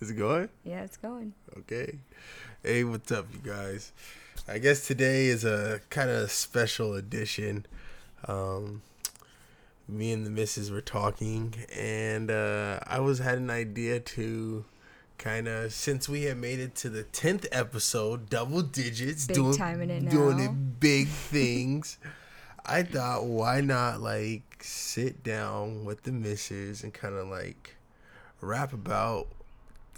Is it going? Yeah, it's going. Okay. Hey, what's up, you guys? I guess today is a kind of special edition. Um, me and the missus were talking, and uh, I was had an idea to kind of since we had made it to the tenth episode, double digits, Big doing it doing it big things. I thought, why not like sit down with the missus and kind of like rap about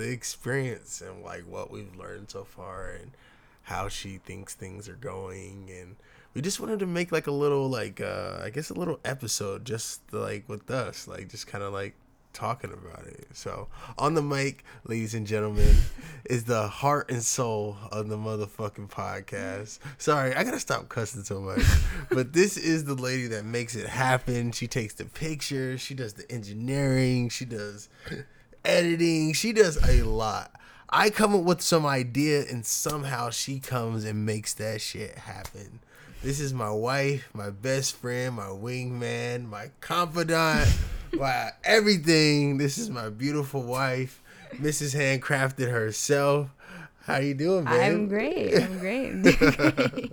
the experience and like what we've learned so far and how she thinks things are going. And we just wanted to make like a little like uh i guess a little episode just like with us like just kind of like talking about it. So on the mic ladies and gentlemen is the heart and soul of the motherfucking podcast. Sorry i gotta stop cussing so much but this is the lady that makes it happen. She takes the pictures she does the engineering she does editing. She does a lot. I come up with some idea and somehow she comes and makes that shit happen. This is my wife, my best friend, my wingman, my confidant, my everything. This is my beautiful wife, Mrs. Handcrafted herself. How you doing, babe? I'm great. I'm great. Great.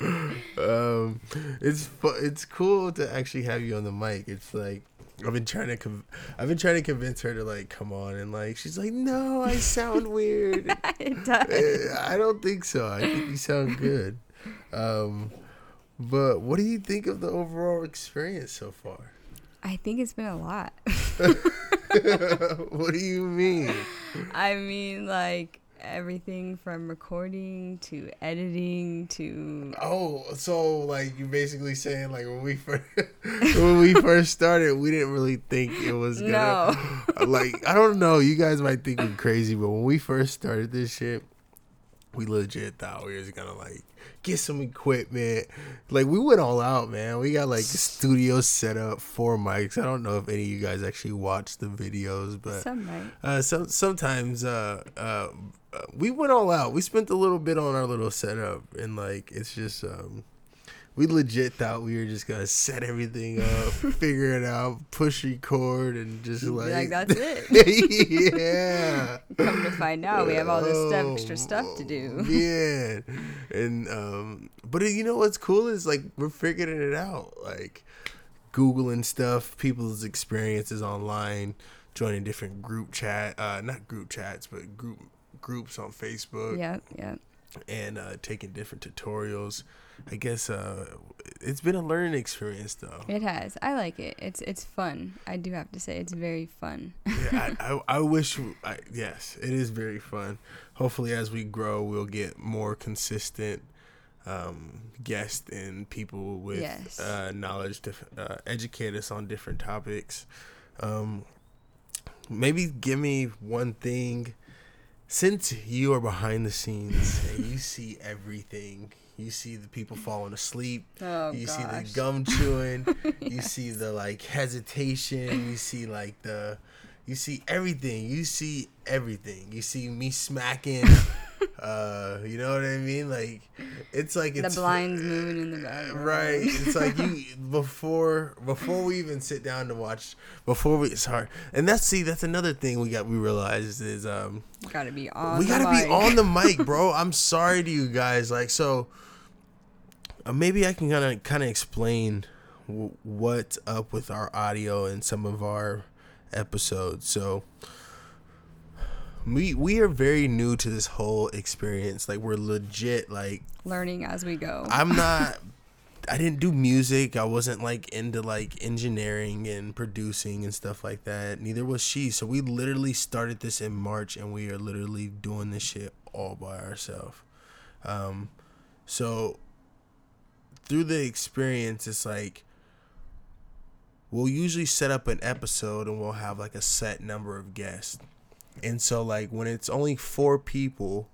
um, it's fu- it's cool to actually have you on the mic. It's like I've been trying to con- I've been trying to convince her to like come on and like she's like no I sound weird. it does. Eh, I don't think so. I think you sound good. Um, but what do you think of the overall experience so far? I think it's been a lot. what do you mean? I mean, like everything from recording to editing to Oh, so like you're basically saying like when we first when we first started, we didn't really think it was gonna no. like I don't know. You guys might think we're crazy, but when we first started this shit, we legit thought we was gonna like get some equipment. Like we went all out, man. We got like studio set up, four mics. I don't know if any of you guys actually watched the videos, but Some uh, some sometimes uh, uh, uh, we went all out. We spent a little bit on our little setup, and like it's just um, we legit thought we were just gonna set everything up, figure it out, push record, and just like, like that's it. yeah. Come to find out, we have all this stuff, extra Oh, stuff to do. Yeah, and um, but you know what's cool is like we're figuring it out, like googling stuff, people's experiences online, joining different group chat, uh, not group chats, but group groups on Facebook, Yeah, yeah. and uh, taking different tutorials. I guess uh, it's been a learning experience though. It has. I like it. It's it's fun. I do have to say it's very fun. yeah, I, I, I wish. I, yes, it is very fun. Hopefully, as we grow, we'll get more consistent um, guests and people with Yes. uh, knowledge to uh, educate us on different topics. Um, maybe give me one thing. Since you are behind the scenes and you see everything, you see the people falling asleep, Oh you see the gum chewing. You see the like hesitation. You see like the, you see everything. You see everything. You see me smacking. Uh, you know what I mean? Like, it's like it's the it's blinds moving in the background. Right. It's like you before before we even sit down to watch before we sorry. And that's see that's another thing we got we realized is um Gotta be on. we the gotta mic. be on the mic, bro. I'm sorry to you guys. Like, so uh, maybe I can kind of kind of explain w- what's up with our audio and some of our episodes. So we we are very new to this whole experience. Like, we're legit like learning as we go. I'm not. I didn't do music. I wasn't like into like engineering and producing and stuff like that. Neither was she. So we literally started this in March, and we are literally doing this shit all by ourselves. Um, so through the experience, it's like we'll usually set up an episode, and we'll have like a set number of guests. And so like when it's only four people,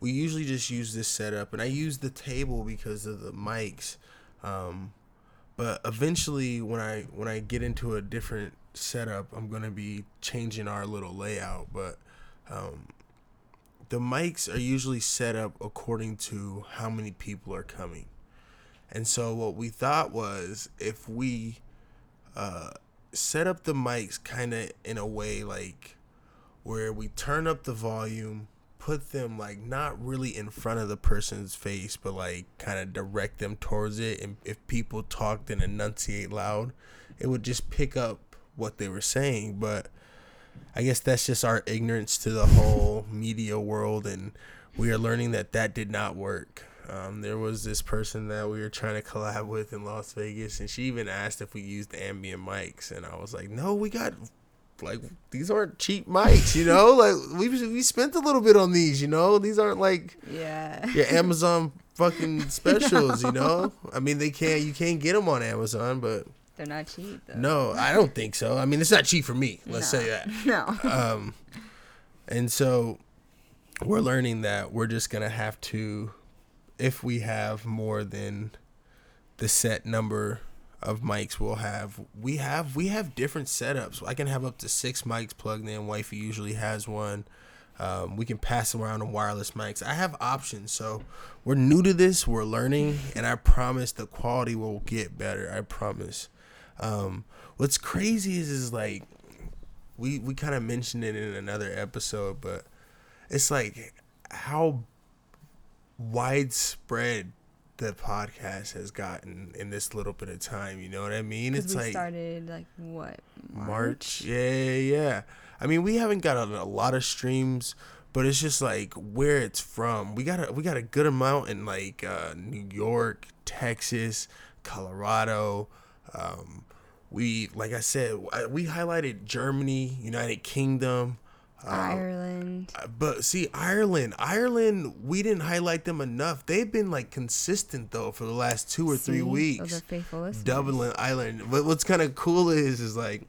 we usually just use this setup. And i use the table because of the mics. Um, but eventually when i when i get into a different setup i'm going to be changing our little layout. But um, the mics are usually set up according to how many people are coming. And so what we thought was if we uh, set up the mics kind of in a way like where we turn up the volume, put them like not really in front of the person's face, but like kind of direct them towards it. And if people talked and enunciate loud, it would just pick up what they were saying. But I guess that's just our ignorance to the whole media world, and we are learning that that did not work. Um, there was this person that we were trying to collab with in Las Vegas, and she even asked if we used ambient mics, and I was like, "No, we got like these aren't cheap mics, you know. like we we spent a little bit on these, you know. These aren't like Yeah. your Amazon fucking specials, you know. I mean, they can't you can't get them on Amazon, but They're not cheap though. no, I don't think so. I mean, it's not cheap for me. Let's No. say that. No. Um, and so we're learning that we're just gonna have to, if we have more than the set number of mics we'll have, we have we have different setups. I can have up to six mics plugged in. Wifey usually has one. Um, we can pass around the wireless mics. I have options, so we're new to this. We're learning, and I promise the quality will get better. I promise. Um, what's crazy is is like we we kind of mentioned it in another episode, but it's like how widespread the podcast has gotten in this little bit of time. You know what I mean? It's like started like what March. Yeah, yeah, yeah. I mean, we haven't got a, a lot of streams, but it's just like where it's from. We got a we got a good amount in like uh, New York, Texas, Colorado. Um, we like I said, we highlighted Germany, United Kingdom. Um, Ireland. but see, Ireland, Ireland, we didn't highlight them enough. They've been like consistent though for the last two or three weeks. Those are faithful listeners. Dublin Island. But what's kind of cool is is like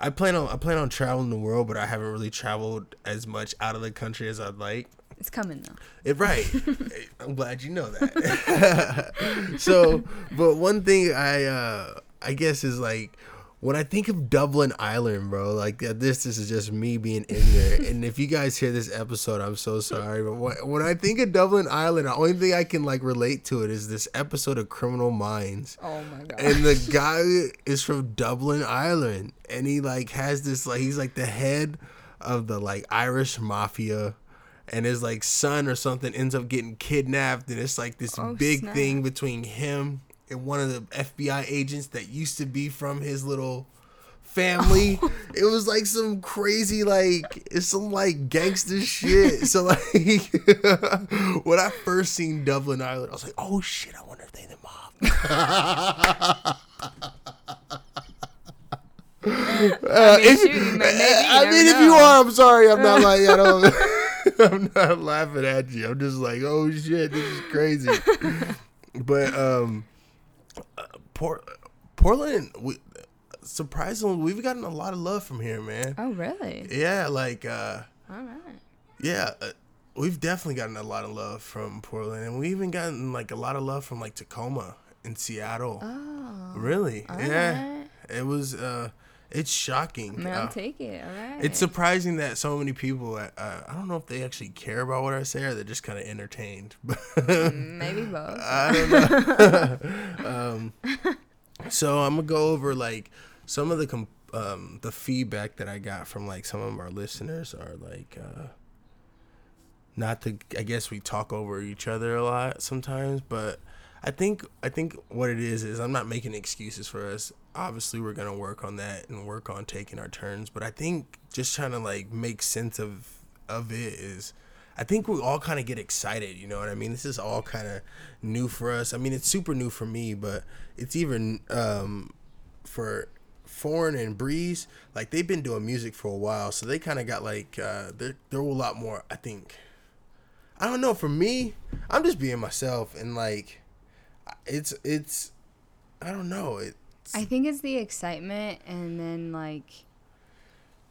I plan on I plan on traveling the world, but I haven't really traveled as much out of the country as I'd like. It's coming though. It, right. I'm glad you know that. so, but one thing I uh I guess is like when I think of Dublin Island, bro, like this, this is just me being ignorant. and if you guys hear this episode, I'm so sorry. But when, I think of Dublin Island, the only thing I can like relate to it is this episode of Criminal Minds Oh my god. and the guy is from Dublin, Ireland, and he like has this like he's like the head of the like Irish mafia, and his like son or something ends up getting kidnapped, and it's like this Oh, big snap. thing between him and one of the FBI agents that used to be from his little family. It was like some crazy like it's some like gangster shit. So like when I first seen Dublin Island, I was like, oh shit, I wonder if they the mob. Uh, mean, shoot, maybe, I mean, if you are, I'm sorry. I'm not like I don't. I'm not laughing at you. I'm just like, oh shit, this is crazy. but um, uh, Port Portland, we surprisingly we've gotten a lot of love from here, man. oh really? Yeah, like uh, All right. yeah, uh, we've definitely gotten a lot of love from Portland, and we've even gotten like a lot of love from like Tacoma and Seattle. Oh. Really? all yeah. right. It was. uh It's shocking. Man, Uh, I'll take it. All right. it's surprising that so many people. Uh, I don't know if they actually care about what I say or they're just kind of entertained. Maybe both. I don't know. um, so I'm gonna go over like some of the com- um, the feedback that I got from like some of our listeners are like. Uh, not to, I guess we talk over each other a lot sometimes, but I think I think what it is is I'm not making excuses for us. Obviously, we're gonna work on that and work on taking our turns, but I think just trying to like make sense of of it is. I think we all kind of get excited, you know what I mean? This is all kind of new for us. I mean, it's super new for me, but it's even um, for Foreign and Breeze. Like they've been doing music for a while, so they kind of got like uh, they're they're a lot more. I think. I don't know. For me, I'm just being myself, and like, it's it's. I don't know. It. I think it's the excitement and then like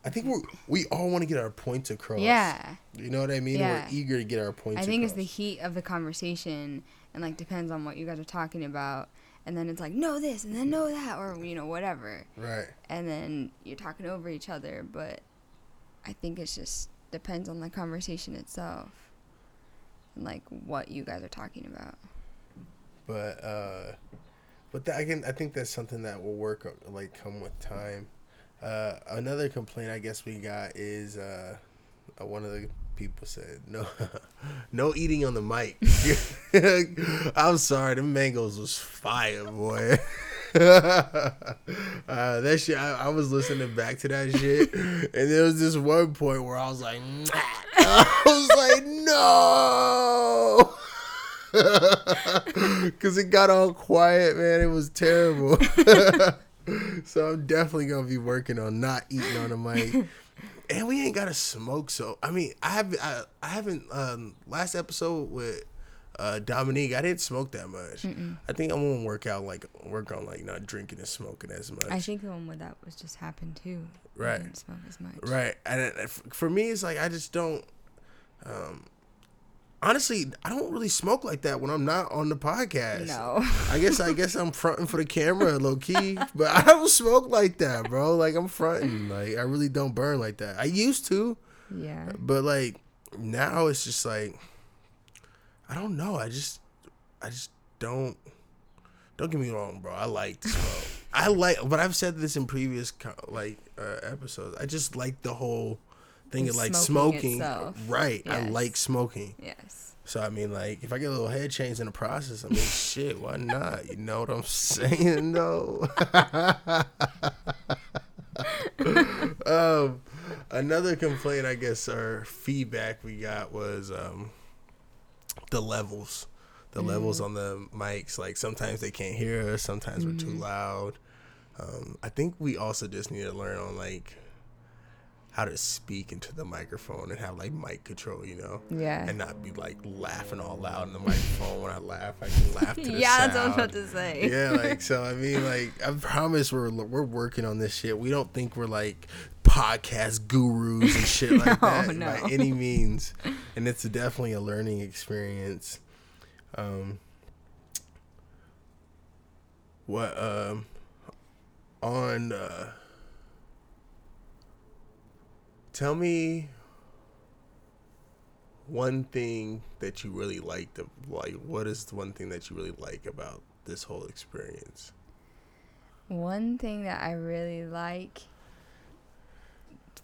I think we we all want to get our points across. yeah. You know what I mean? Yeah. We're eager to get our points. Across. I think it's the heat of the conversation and like depends on what you guys are talking about. And then it's like know this and then know that or you know whatever. right. And then you're talking over each other, but I think it's just depends on the conversation itself. And like what you guys are talking about. But uh but that, I I think that's something that will work uh, like come with time. Uh, another complaint I guess we got is uh, uh, one of the people said no, no eating on the mic. I'm sorry, the mangoes was fire, boy. uh, that shit, I, I, was listening back to that shit, and there was this one point where I was like, I was like, no. Cause it got all quiet, man. It was terrible. so I'm definitely gonna be working on not eating on the mic. And we ain't gotta smoke, so I mean, I have I, I haven't um, last episode with uh, Dominique, I didn't smoke that much. Mm-mm. I think I'm gonna work out like work on like not drinking and smoking as much. I think the one with that was just happened too. Right. didn't smoke as much. Right, and for me, it's like I just don't. Um, honestly, I don't really smoke like that when I'm not on the podcast. No. I guess I guess I'm fronting for the camera, low key, but I don't smoke like that, bro. Like I'm fronting. Like I really don't burn like that. I used to. Yeah. But like now it's just like I don't know. I just I just don't don't get me wrong, bro. I like to smoke. I like, but I've said this in previous like uh, episodes. I just like the whole thing of like smoking. smoking. Right. Yes. I like smoking. Yes. So I mean, like, if I get a little head change in the process, I mean, shit, why not? You know what I'm saying? though. um, another complaint, I guess, or feedback we got was um, the levels, the mm. levels on the mics. Like sometimes they can't hear us, sometimes mm. we're too mm. loud. Um, I think we also just need to learn on like how to speak into the microphone and have like mic control, you know? Yeah. And not be like laughing all loud in the microphone. when I laugh, I can laugh to the Yeah, sound. that's what I'm about to say. yeah, like so I mean like I promise we're we're working on this shit. We don't think we're like podcast gurus and shit like no, that no. by any means. And it's definitely a learning experience. Um what um on uh Tell me one thing that you really liked. Like, what is the one thing that you really like about this whole experience? One thing that I really like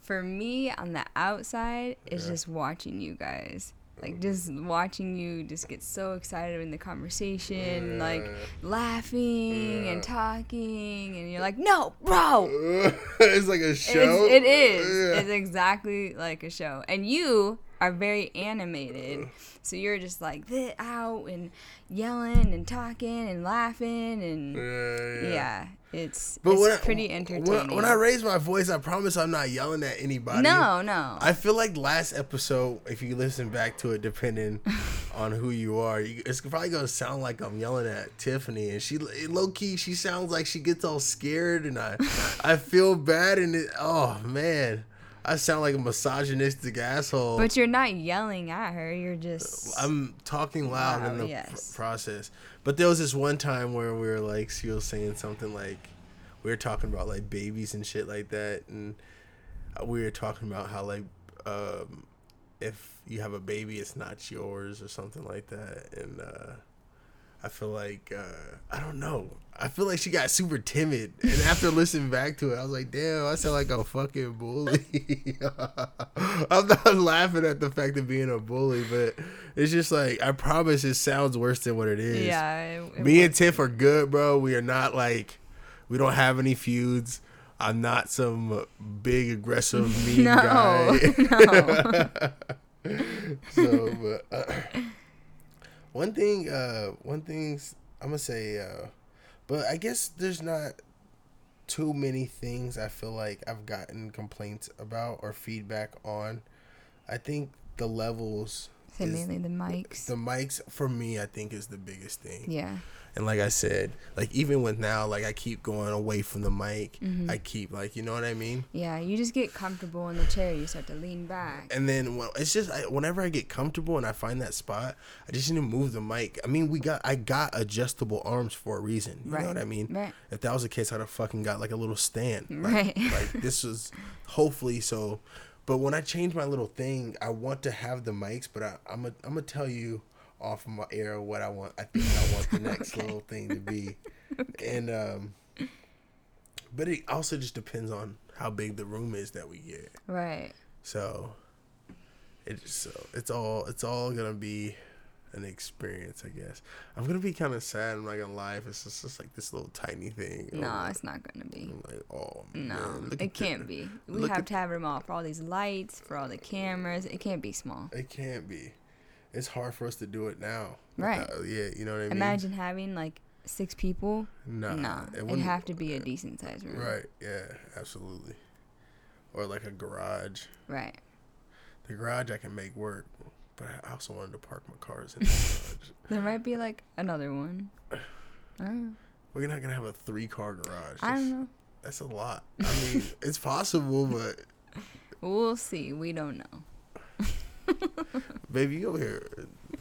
for me on the outside is yeah. just watching you guys like just watching you just get so excited in the conversation, like laughing yeah. and talking, and you're like, "No, bro!" it's like a show. It's, it is. Yeah. It's exactly like a show, and you are very animated, so you're just like out and yelling and talking and laughing and yeah, it's, but it's when pretty I, entertaining. When, when, I raise my voice, I promise I'm not yelling at anybody. No, no. I feel like last episode, if you listen back to it, depending on who you are, it's probably gonna sound like I'm yelling at Tiffany, and she low key she sounds like she gets all scared, and I I feel bad, and it, oh man. I sound like a misogynistic asshole. But you're not yelling at her. You're just. I'm talking loud, loud in the yes. pr- process. But there was this one time where we were like, she was saying something like, we were talking about like babies and shit like that, and we were talking about how like, um, if you have a baby, it's not yours or something like that, and uh, I feel like uh, I don't know. I feel like she got super timid, and after listening back to it, I was like, "Damn, I sound like a fucking bully." I'm not laughing at the fact of being a bully, but it's just like I promise it sounds worse than what it is. Yeah, it, it me and Tiff are good, bro. We are not like we don't have any feuds. I'm not some big aggressive mean no, guy. no. so, but. Uh, one thing, uh, one thing's I'm gonna say, uh, but I guess there's not too many things I feel like I've gotten complaints about or feedback on. I think the levels. Say mainly the mics. The mics for me, I think, is the biggest thing. Yeah. And like I said, like even with now, like I keep going away from the mic. Mm-hmm. I keep like, you know what I mean? Yeah, you just get comfortable in the chair. You start to lean back. And then well, it's just I, whenever I get comfortable and I find that spot, I just need to move the mic. I mean, we got I got adjustable arms for a reason. You right. know what I mean? Right. If that was the case, I'd have fucking got like a little stand. Like, right. like this was hopefully so. But when I change my little thing, I want to have the mics, but I, I'm a, I'm gonna tell you off of my air what I want. I think I want the next okay. little thing to be, okay. and um, but it also just depends on how big the room is that we get. Right. So it's so it's all it's all gonna be an experience, I guess. I'm gonna be kind of sad. I'm not gonna lie. If it's just, just like this little tiny thing. No, I'm it's not gonna be. I'm like, oh No, man, it can't that. be. We look have to have them all for all these lights, for all the cameras. It can't be small. It can't be. It's hard for us to do it now. Right. without- yeah, you know what I mean. Imagine having like six people. Nah, Nah, it it'd have to be a decent sized room. Right. Yeah. Absolutely. Or like a garage. Right. The garage I can make work, but I also wanted to park my cars in the garage. There might be like another one. I don't know. We're not gonna have a three car garage. I don't know. that's a lot. I mean, it's possible, but We'll see. We don't know. baby, you over here.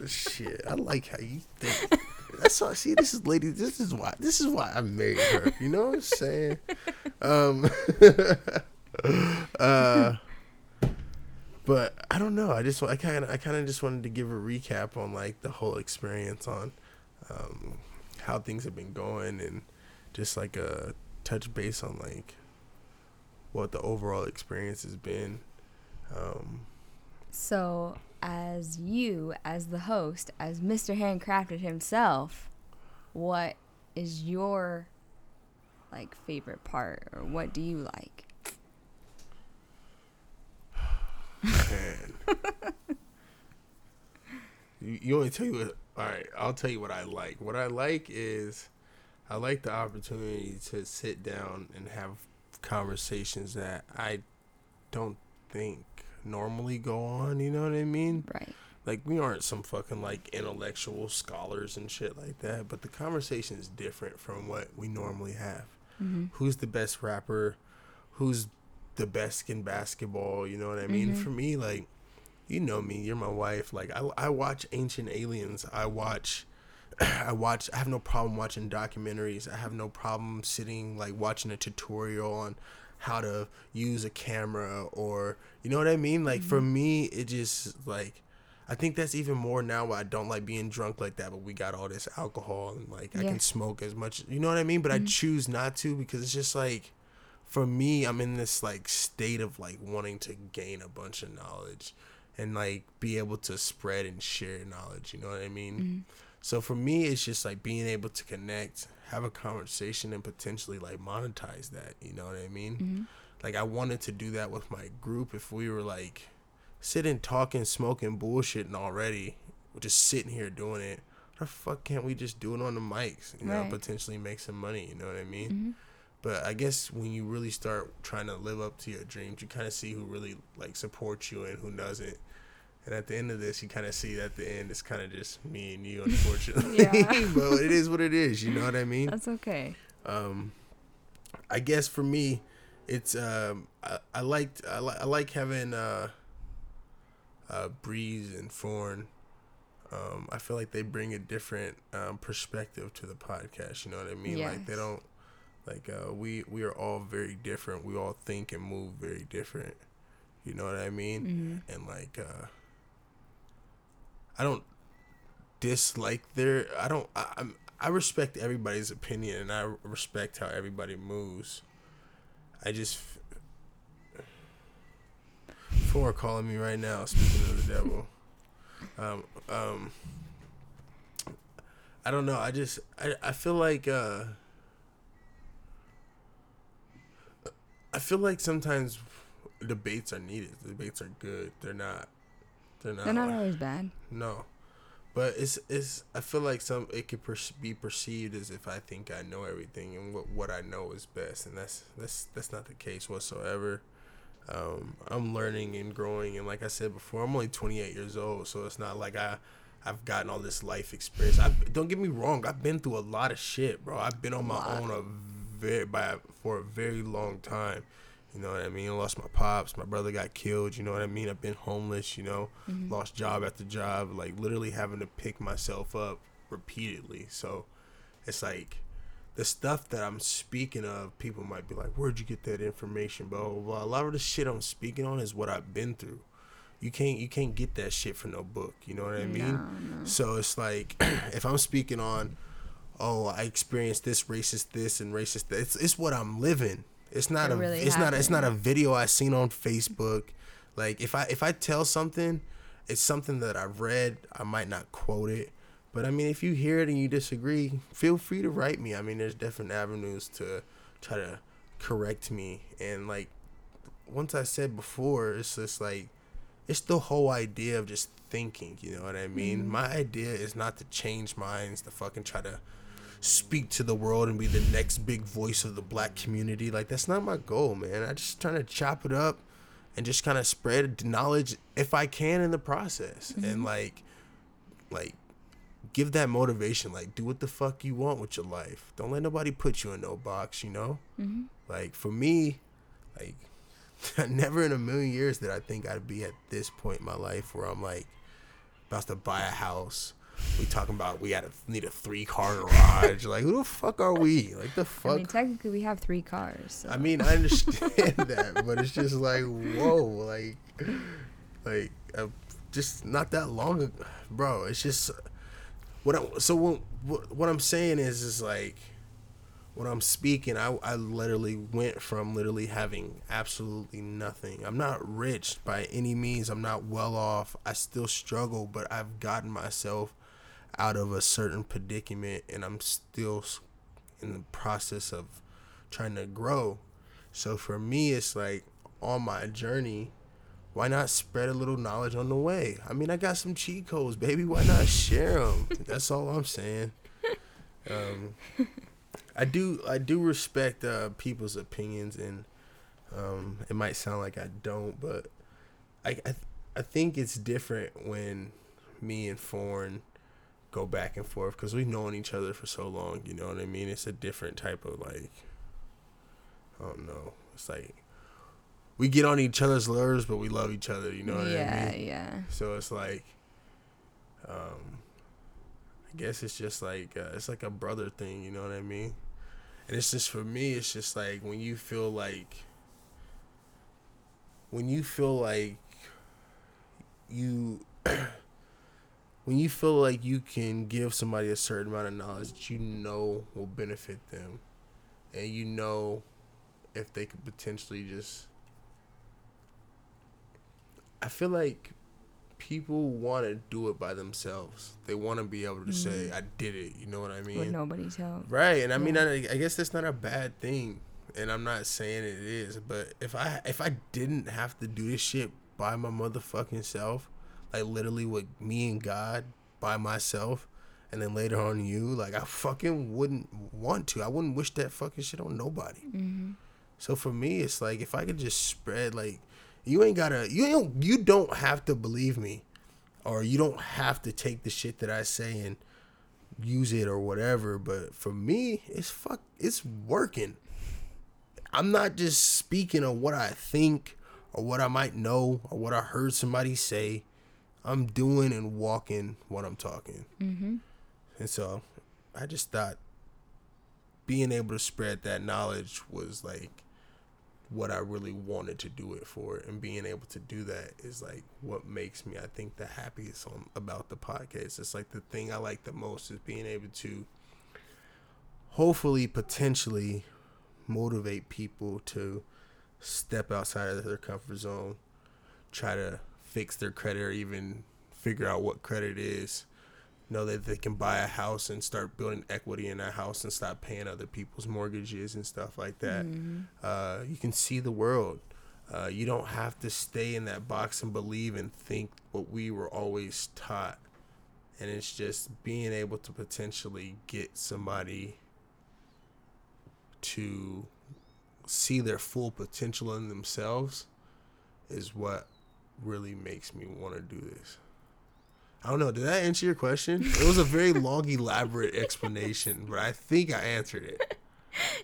Shit, I like how you think. That's why. See, this is lady. This is why. This is why I married her. You know what I'm saying? Um. uh. But I don't know. I just I kind of I kind of just wanted to give a recap on like the whole experience on um, how things have been going and just like a touch base on like what the overall experience has been. Um, So, as you, as the host, as Mr. Handcrafted himself, what is your like favorite part, or what do you like? You, you to tell you what? All right, I'll tell you what I like. What I like is I like the opportunity to sit down and have conversations that I don't think normally go on. You know what I mean? Right. Like we aren't some fucking like intellectual scholars and shit like that, but the conversation is different from what we normally have. Mm-hmm. Who's the best rapper? Who's the best in basketball? You know what I mean? Mhm. For me, like, you know me, you're my wife. Like, I, I watch Ancient Aliens. I watch, I watch. I have no problem watching documentaries. I have no problem sitting like watching a tutorial on how to use a camera or you know what I mean. Like for me, it just like. I think that's even more now why I don't like being drunk like that, but we got all this alcohol and like I can smoke as much you know what I mean? But I Mhm. choose not to because it's just like for me, I'm in this like state of like wanting to gain a bunch of knowledge and like be able to spread and share knowledge, you know what I mean? Mm-hmm. So for me, it's just like being able to connect, have a conversation, and potentially like monetize that, you know what I mean? Mm-hmm. Like I wanted to do that with my group if we were like sitting, talking, smoking, bullshitting already, just sitting here doing it. The fuck can't we just do it on the mics? You know, Right. potentially make some money. You know what I mean? Mm-hmm. But I guess when you really start trying to live up to your dreams, you kind of see who really like supports you and who doesn't. And at the end of this, you kind of see at the end, it's kind of just me and you, unfortunately. Yeah. but it is what it is. You know what I mean? That's okay. um i guess for me it's um i, I liked I, li- I like having uh uh breeze and Forn. um i feel like they bring a different um perspective to the podcast you know what i mean like they don't like uh we we are all very different we all think and move very different you know what i mean Mm-hmm. and like uh I don't dislike their I don't I, I'm I respect everybody's opinion and I respect how everybody moves. I just for calling me right now speaking of the devil. Um um I don't know. I just I I feel like uh I feel like sometimes debates are needed. Debates are good. They're not they're not They're not like- always bad. no, but it's it's. I feel like some it could per- be perceived as if I think I know everything and what what I know is best, and that's that's that's not the case whatsoever. Um, I'm learning and growing, and like I said before, I'm only 28 years old, so it's not like I I've gotten all this life experience. I don't get me wrong, I've been through a lot of shit, bro. I've been on my own a very by for a very long time. You know what I mean? I lost my pops. My brother got killed. You know what I mean? I've been homeless. You know, Mm-hmm. lost job after job. Like literally having to pick myself up repeatedly. So it's like the stuff that I'm speaking of. People might be like, "Where'd you get that information?" Blah blah. blah. A lot of the shit I'm speaking on is what I've been through. You can't you can't get that shit from no book. You know what I mean? No, no. So it's like if I'm speaking on, oh, I experienced this racist this and racist that. It's it's what I'm living. It's not It a really it's not it's not a video I seen on Facebook. Like if I if I tell something, it's something that I've read. I might not quote it, but I mean, if you hear it and you disagree, feel free to write me. I mean, there's different avenues to try to correct me. And like once I said before, it's just like it's the whole idea of just thinking. You know what I mean? Mm-hmm. My idea is not to change minds, to fucking try to speak to the world and be the next big voice of the black community. Like that's not my goal, man. I just trying to chop it up and just kind of spread knowledge if I can in the process, and mm-hmm. like, like, give that motivation. Like, do what the fuck you want with your life. Don't let nobody put you in no box. You know. Mm-hmm. Like for me, like, never in a million years did I think I'd be at this point in my life where I'm like about to buy a house. We talking about we had to need a three car garage. like who the fuck are we? Like the fuck. I mean, technically, we have three cars. So. I mean, I understand that, but it's just like, whoa, like, like, uh, just not that long ago, bro. It's just what I. So what what, what I'm saying is, is like, when I'm speaking, I I literally went from literally having absolutely nothing. I'm not rich by any means. I'm not well off. I still struggle, but I've gotten myself out of a certain predicament, and I'm still in the process of trying to grow. So for me, it's like on my journey, why not spread a little knowledge on the way? I mean, I got some cheat codes, baby. Why not share them? That's all I'm saying. Um, I do, I do respect uh, people's opinions, and um, it might sound like I don't, but I, I, I think it's different when me and Foreign go back and forth because we've known each other for so long. You know what I mean? It's a different type of like I don't know. It's like we get on each other's nerves, but we love each other. You know what yeah, I mean? yeah. Yeah. So it's like, um, I guess it's just like uh, it's like a brother thing. You know what I mean? And it's just for me. It's just like when you feel like when you feel like you when you feel like you can give somebody a certain amount of knowledge that you know will benefit them and you know if they could potentially just I feel like people want to do it by themselves. They want to be able to say mm-hmm. I did it, you know what I mean? With nobody's help. Right, and I mean, I, I guess that's not a bad thing, and I'm not saying it is. But if I if I didn't have to do this shit by my motherfucking self, like literally with me and God by myself, and then later on you, like I fucking wouldn't want to. I wouldn't wish that fucking shit on nobody. Mm-hmm. So for me, it's like if I could just spread like you ain't gotta you don't you don't have to believe me, or you don't have to take the shit that I say and use it or whatever. But for me, it's fuck it's working. I'm not just speaking on what I think or what I might know or what I heard somebody say. I'm doing and walking what I'm talking. Mm-hmm. And so I just thought being able to spread that knowledge was like what I really wanted to do it for. And being able to do that is like what makes me, I think, the happiest on, about the podcast. It's like the thing I like the most is being able to hopefully, potentially motivate people to step outside of their comfort zone, try to fix their credit or even figure out what credit is know that they can buy a house and start building equity in that house and stop paying other people's mortgages and stuff like that. Uh, you can see the world. Uh, you don't have to stay in that box and believe and think what we were always taught. And it's just being able to potentially get somebody to see their full potential in themselves is what really makes me want to do this. I don't know. Did that answer your question? It was a very long, elaborate explanation, but I think I answered it.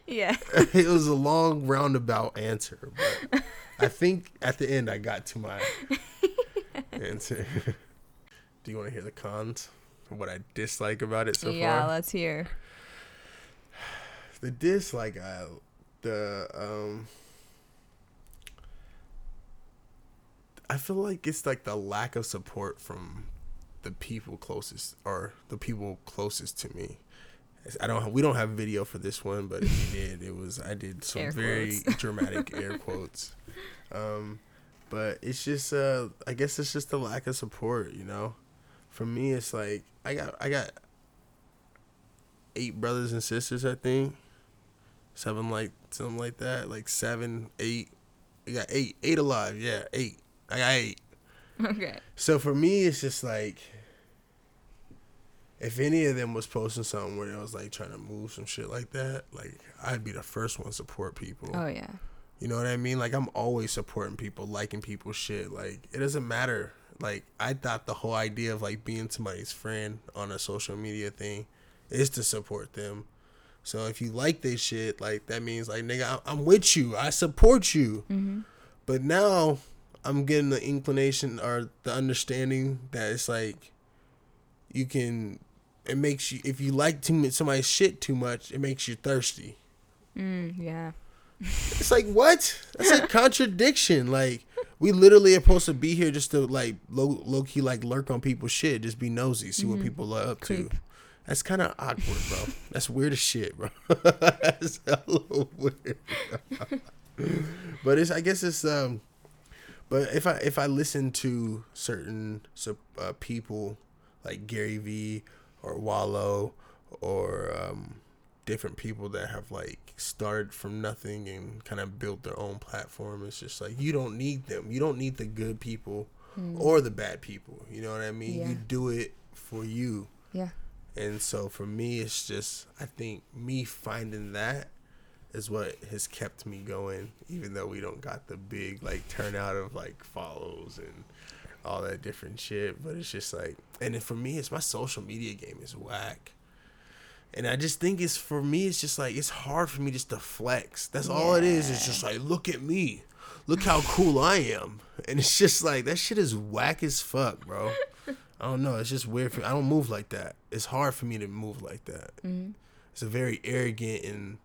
Yeah. It was a long, roundabout answer, but I think at the end I got to my answer. Do you want to hear the cons? What I dislike about it so yeah, far? Yeah, let's hear. the dislike I the um I feel like it's like the lack of support from the people closest or the people closest to me. I don't. We don't have video for this one, but if we did, it was. I did some Air very quotes. dramatic air quotes. Um, but it's just. Uh, I guess it's just the lack of support. You know, for me, it's like I got. I got eight brothers and sisters. I think seven, like something like that. Like seven, eight. I got eight. Eight alive. Yeah, eight. I got. Okay. So for me, it's just like if any of them was posting something where they was like trying to move some shit like that, like I'd be the first one to support people. Oh yeah. You know what I mean? Like I'm always supporting people, liking people's shit. Like it doesn't matter. Like I thought the whole idea of like being somebody's friend on a social media thing is to support them. So if you like this shit, like that means like nigga, I'm- I'm with you. I support you. Mm-hmm. But now I'm getting the inclination or the understanding that it's like you can. It makes you if you like too much somebody's shit too much, it makes you thirsty. Mm, yeah. It's like what? That's a contradiction. Like we literally are supposed to be here just to like low low key like lurk on people's shit, just be nosy, see what people are up Creep. to. That's kind of awkward, bro. That's weird as shit, bro. That's hella weird. but it's I guess it's um, but if I if I listen to certain uh, people like Gary Vee or Wallo or um, different people that have like started from nothing and kind of built their own platform. It's just like you don't need them. You don't need the good people or the bad people. You know what I mean? Yeah. You do it for you. Yeah. And so for me, it's just I think me finding that is what has kept me going, even though we don't got the big like turnout of like follows and all that different shit. But it's just like, and for me, it's my social media game is whack. And I just think it's for me, it's just like it's hard for me just to flex. That's all it is. It's just like, look at me, look how cool I am, and it's just like that shit is whack as fuck, bro. I don't know. It's just weird. For, me. I don't move like that. It's hard for me to move like that. Mm-hmm. It's a very arrogant and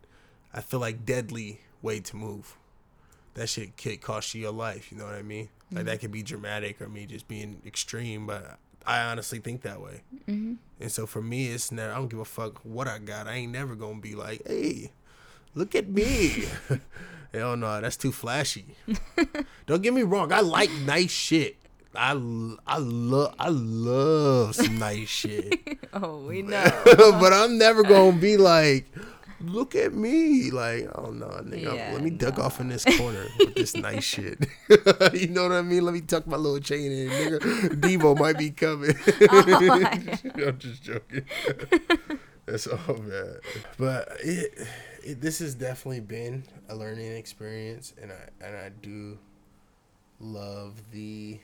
I feel like deadly way to move. That shit could cost you your life. You know what I mean? Like that could be dramatic or me just being extreme, but I honestly think that way. Mm-hmm. And so for me, it's never. I don't give a fuck what I got. I ain't never gonna be like, hey, look at me. Hell no, that's too flashy. don't get me wrong. I like nice shit. I, I love I love some nice shit. Oh, we know. but I'm never gonna be like, look at me. Like, oh no, nigga, Yeah, let me duck off in this corner with this nice shit. you know what I mean? Let me tuck my little chain in, nigga. Devo might be coming. Oh, I'm just joking. That's all bad. But it, it, this has definitely been a learning experience, and I and I do love the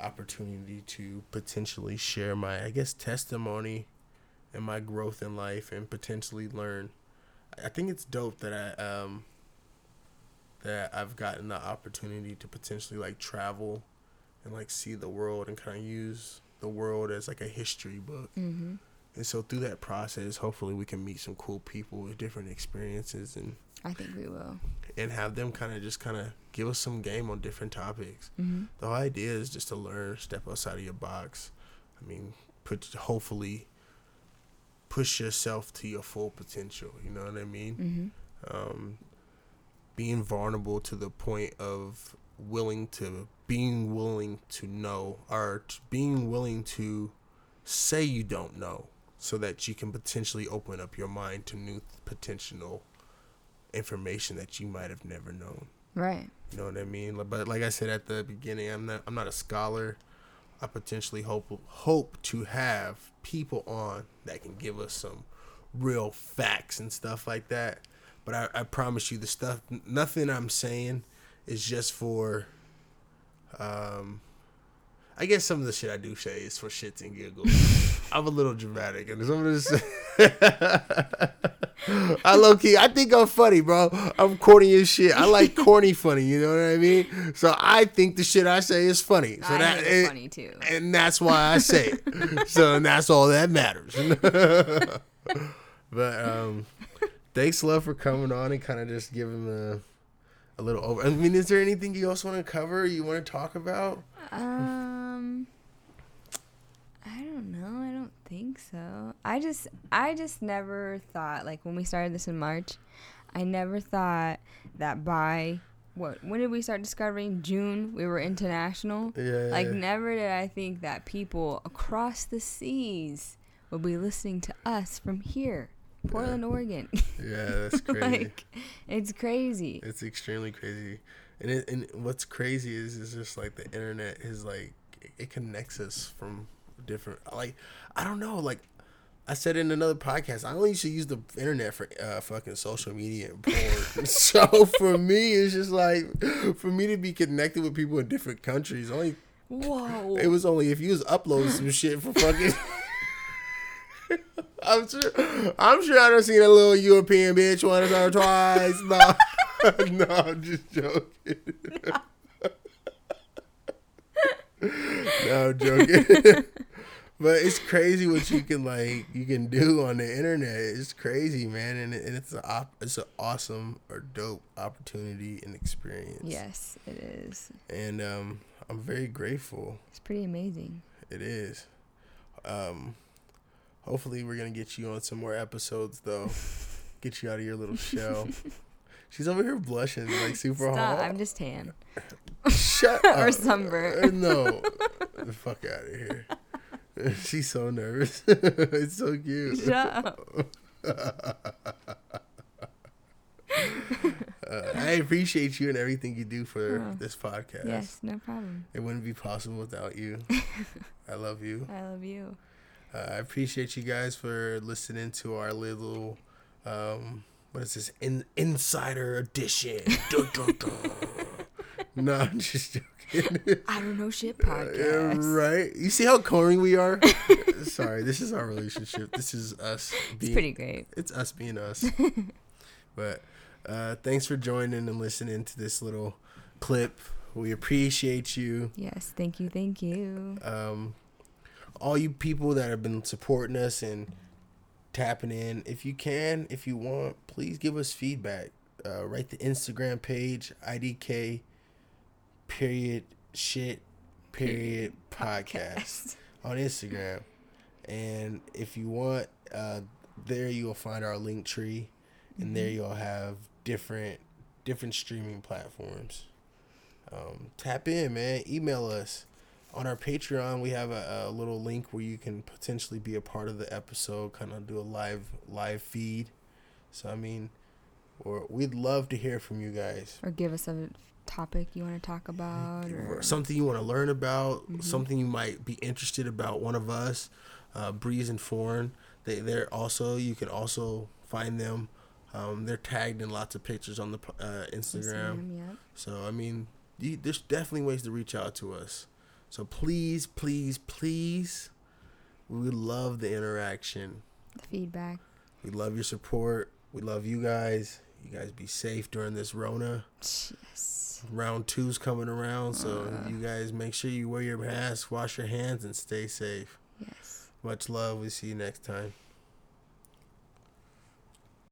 opportunity to potentially share my, I guess, testimony and my growth in life, and potentially learn. I think it's dope that I um that I've gotten the opportunity to potentially like travel and like see the world and kind of use the world as like a history book. Mm-hmm. And so through that process, hopefully we can meet some cool people with different experiences and I think we will. and have them kind of just kind of give us some game on different topics. Mm-hmm. The whole idea is just to learn, step outside of your box. I mean, put hopefully push yourself to your full potential. You know what I mean? Mm-hmm. um, being vulnerable to the point of willing to being willing to know or t- being willing to say you don't know so that you can potentially open up your mind to new potential information that you might have never known Right. you know what I mean? But like I said at the beginning, I'm not I'm not a scholar. I potentially hope hope to have people on that can give us some real facts and stuff like that. But I, I promise you, the stuff nothing I'm saying is just for. Um, I guess some of the shit I do say is for shits and giggles. I'm a little dramatic, and some of this. I low key, I think I'm funny, bro. I'm corny as shit. I like corny funny, you know what I mean? So I think the shit I say is funny. So I that think it's and- funny too. and that's why I say it. so and that's all that matters. but um, thanks, love, for coming on and kind of just giving a a little over. I mean, is there anything you else want to cover? You want to talk about? Um, I don't know. I don't think so. I just I just never thought like when we started this in March, I never thought that by what when did we start discovering June we were international? Yeah. Like never did I think that people across the seas would be listening to us from here, Portland, Oregon. yeah, that's crazy. like it's crazy. It's extremely crazy, and it, and what's crazy is is just like the internet is like it connects us from different like I don't know like I said in another podcast I only used to use the internet for uh, fucking social media and porn. so for me it's just like for me to be connected with people in different countries only Whoa. it was only if you was uploading some shit for fucking. I'm sure. I'm sure I done seen a little European bitch once or twice. No, no, I'm just joking. no, I'm joking. But it's crazy what you can like you can do on the internet. It's crazy, man, and, it, and it's a op- it's an awesome or dope opportunity and experience. yes, it is. and um, I'm very grateful. It's pretty amazing. It is. Um, hopefully, we're gonna get you on some more episodes, though. get you out of your little shell. She's over here blushing like super Stop. hot. I'm just tan. Shut Or up. sunburnt. Uh, no, the fuck out of here. She's so nervous. it's so cute. Shut up. Uh, I appreciate you and everything you do for Oh. this podcast. Yes, no problem. It wouldn't be possible without you. I love you. I love you. Uh, I appreciate you guys for listening to our little, um, what is this, In- insider edition. Dun, dun, dun. no, I'm just joking. I don't know shit Yeah, podcast. right? You see how corny we are? Sorry, this is our relationship. This is us It's pretty great. It's us being us. but uh, thanks for joining and listening to this little clip. We appreciate you. Yes, thank you, thank you. um, all you people that have been supporting us and tapping in. If you can, if you want, please give us feedback. Uh, write the Instagram page IDK period shit period podcast on Instagram. And if you want, uh, there you'll find our link tree, and there you'll have different different streaming platforms. Um, tap in, man. Email us on our Patreon. We have a, a little link where you can potentially be a part of the episode, kind of do a live live feed. So I mean, or we'd love to hear from you guys. Or give us a topic you want to talk about, or something you want to learn about, Mhm. something you might be interested about one of us, uh, Breeze and Foreign. They they're also you can also find them. Um, they're tagged in lots of pictures on the uh, Instagram. Instagram, yeah. So I mean, you, there's definitely ways to reach out to us. So please, please, please, we love the interaction. The feedback. We love your support. We love you guys. You guys be safe during this Rona. Yes. Round two's coming around, so Uh. you guys make sure you wear your mask, wash your hands, and stay safe. Yes. Much love. We see you next time.